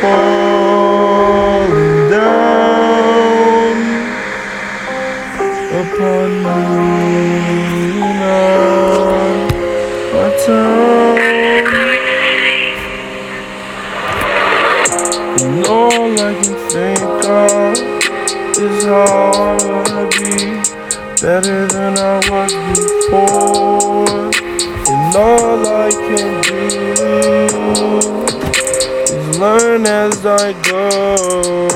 falling down upon me now, my town. And all I can think of is how I wanna be better than I was before. Learn as I go.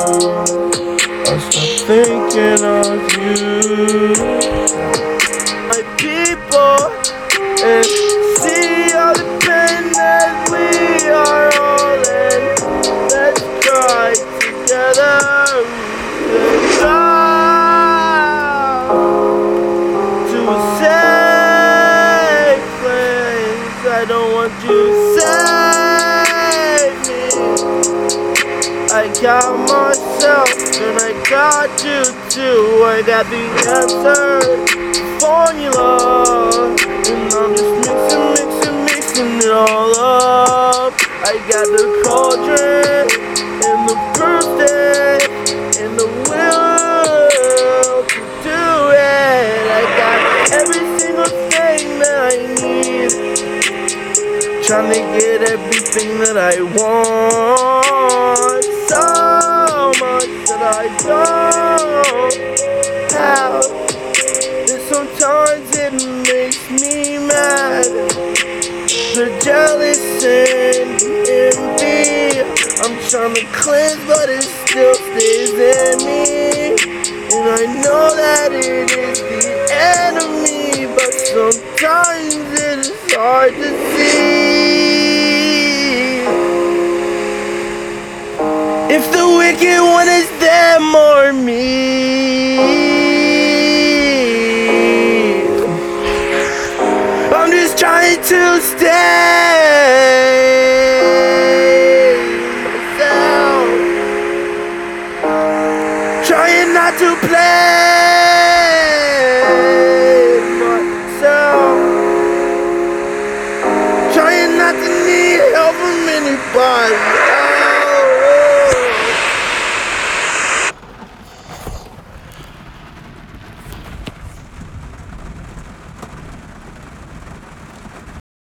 I start thinking of you, my people, and see all the pain that we are all in. Let's cry together. Let's go to a safe place. I don't want you got myself and I got you too. I got the answer formula. And I'm just mixing, mixing, mixing it all up. I got the cauldron and the birthday and the will to do it. I got every single thing that I need. Trying to get everything that I want. It makes me mad. The jealous and envy. I'm trying to cleanse, but it still stays in me. And I know that it is the enemy, but sometimes it is hard to see. If the wicked one is them or me. to stay. So, trying not to play myself. Trying not to need help from anybody.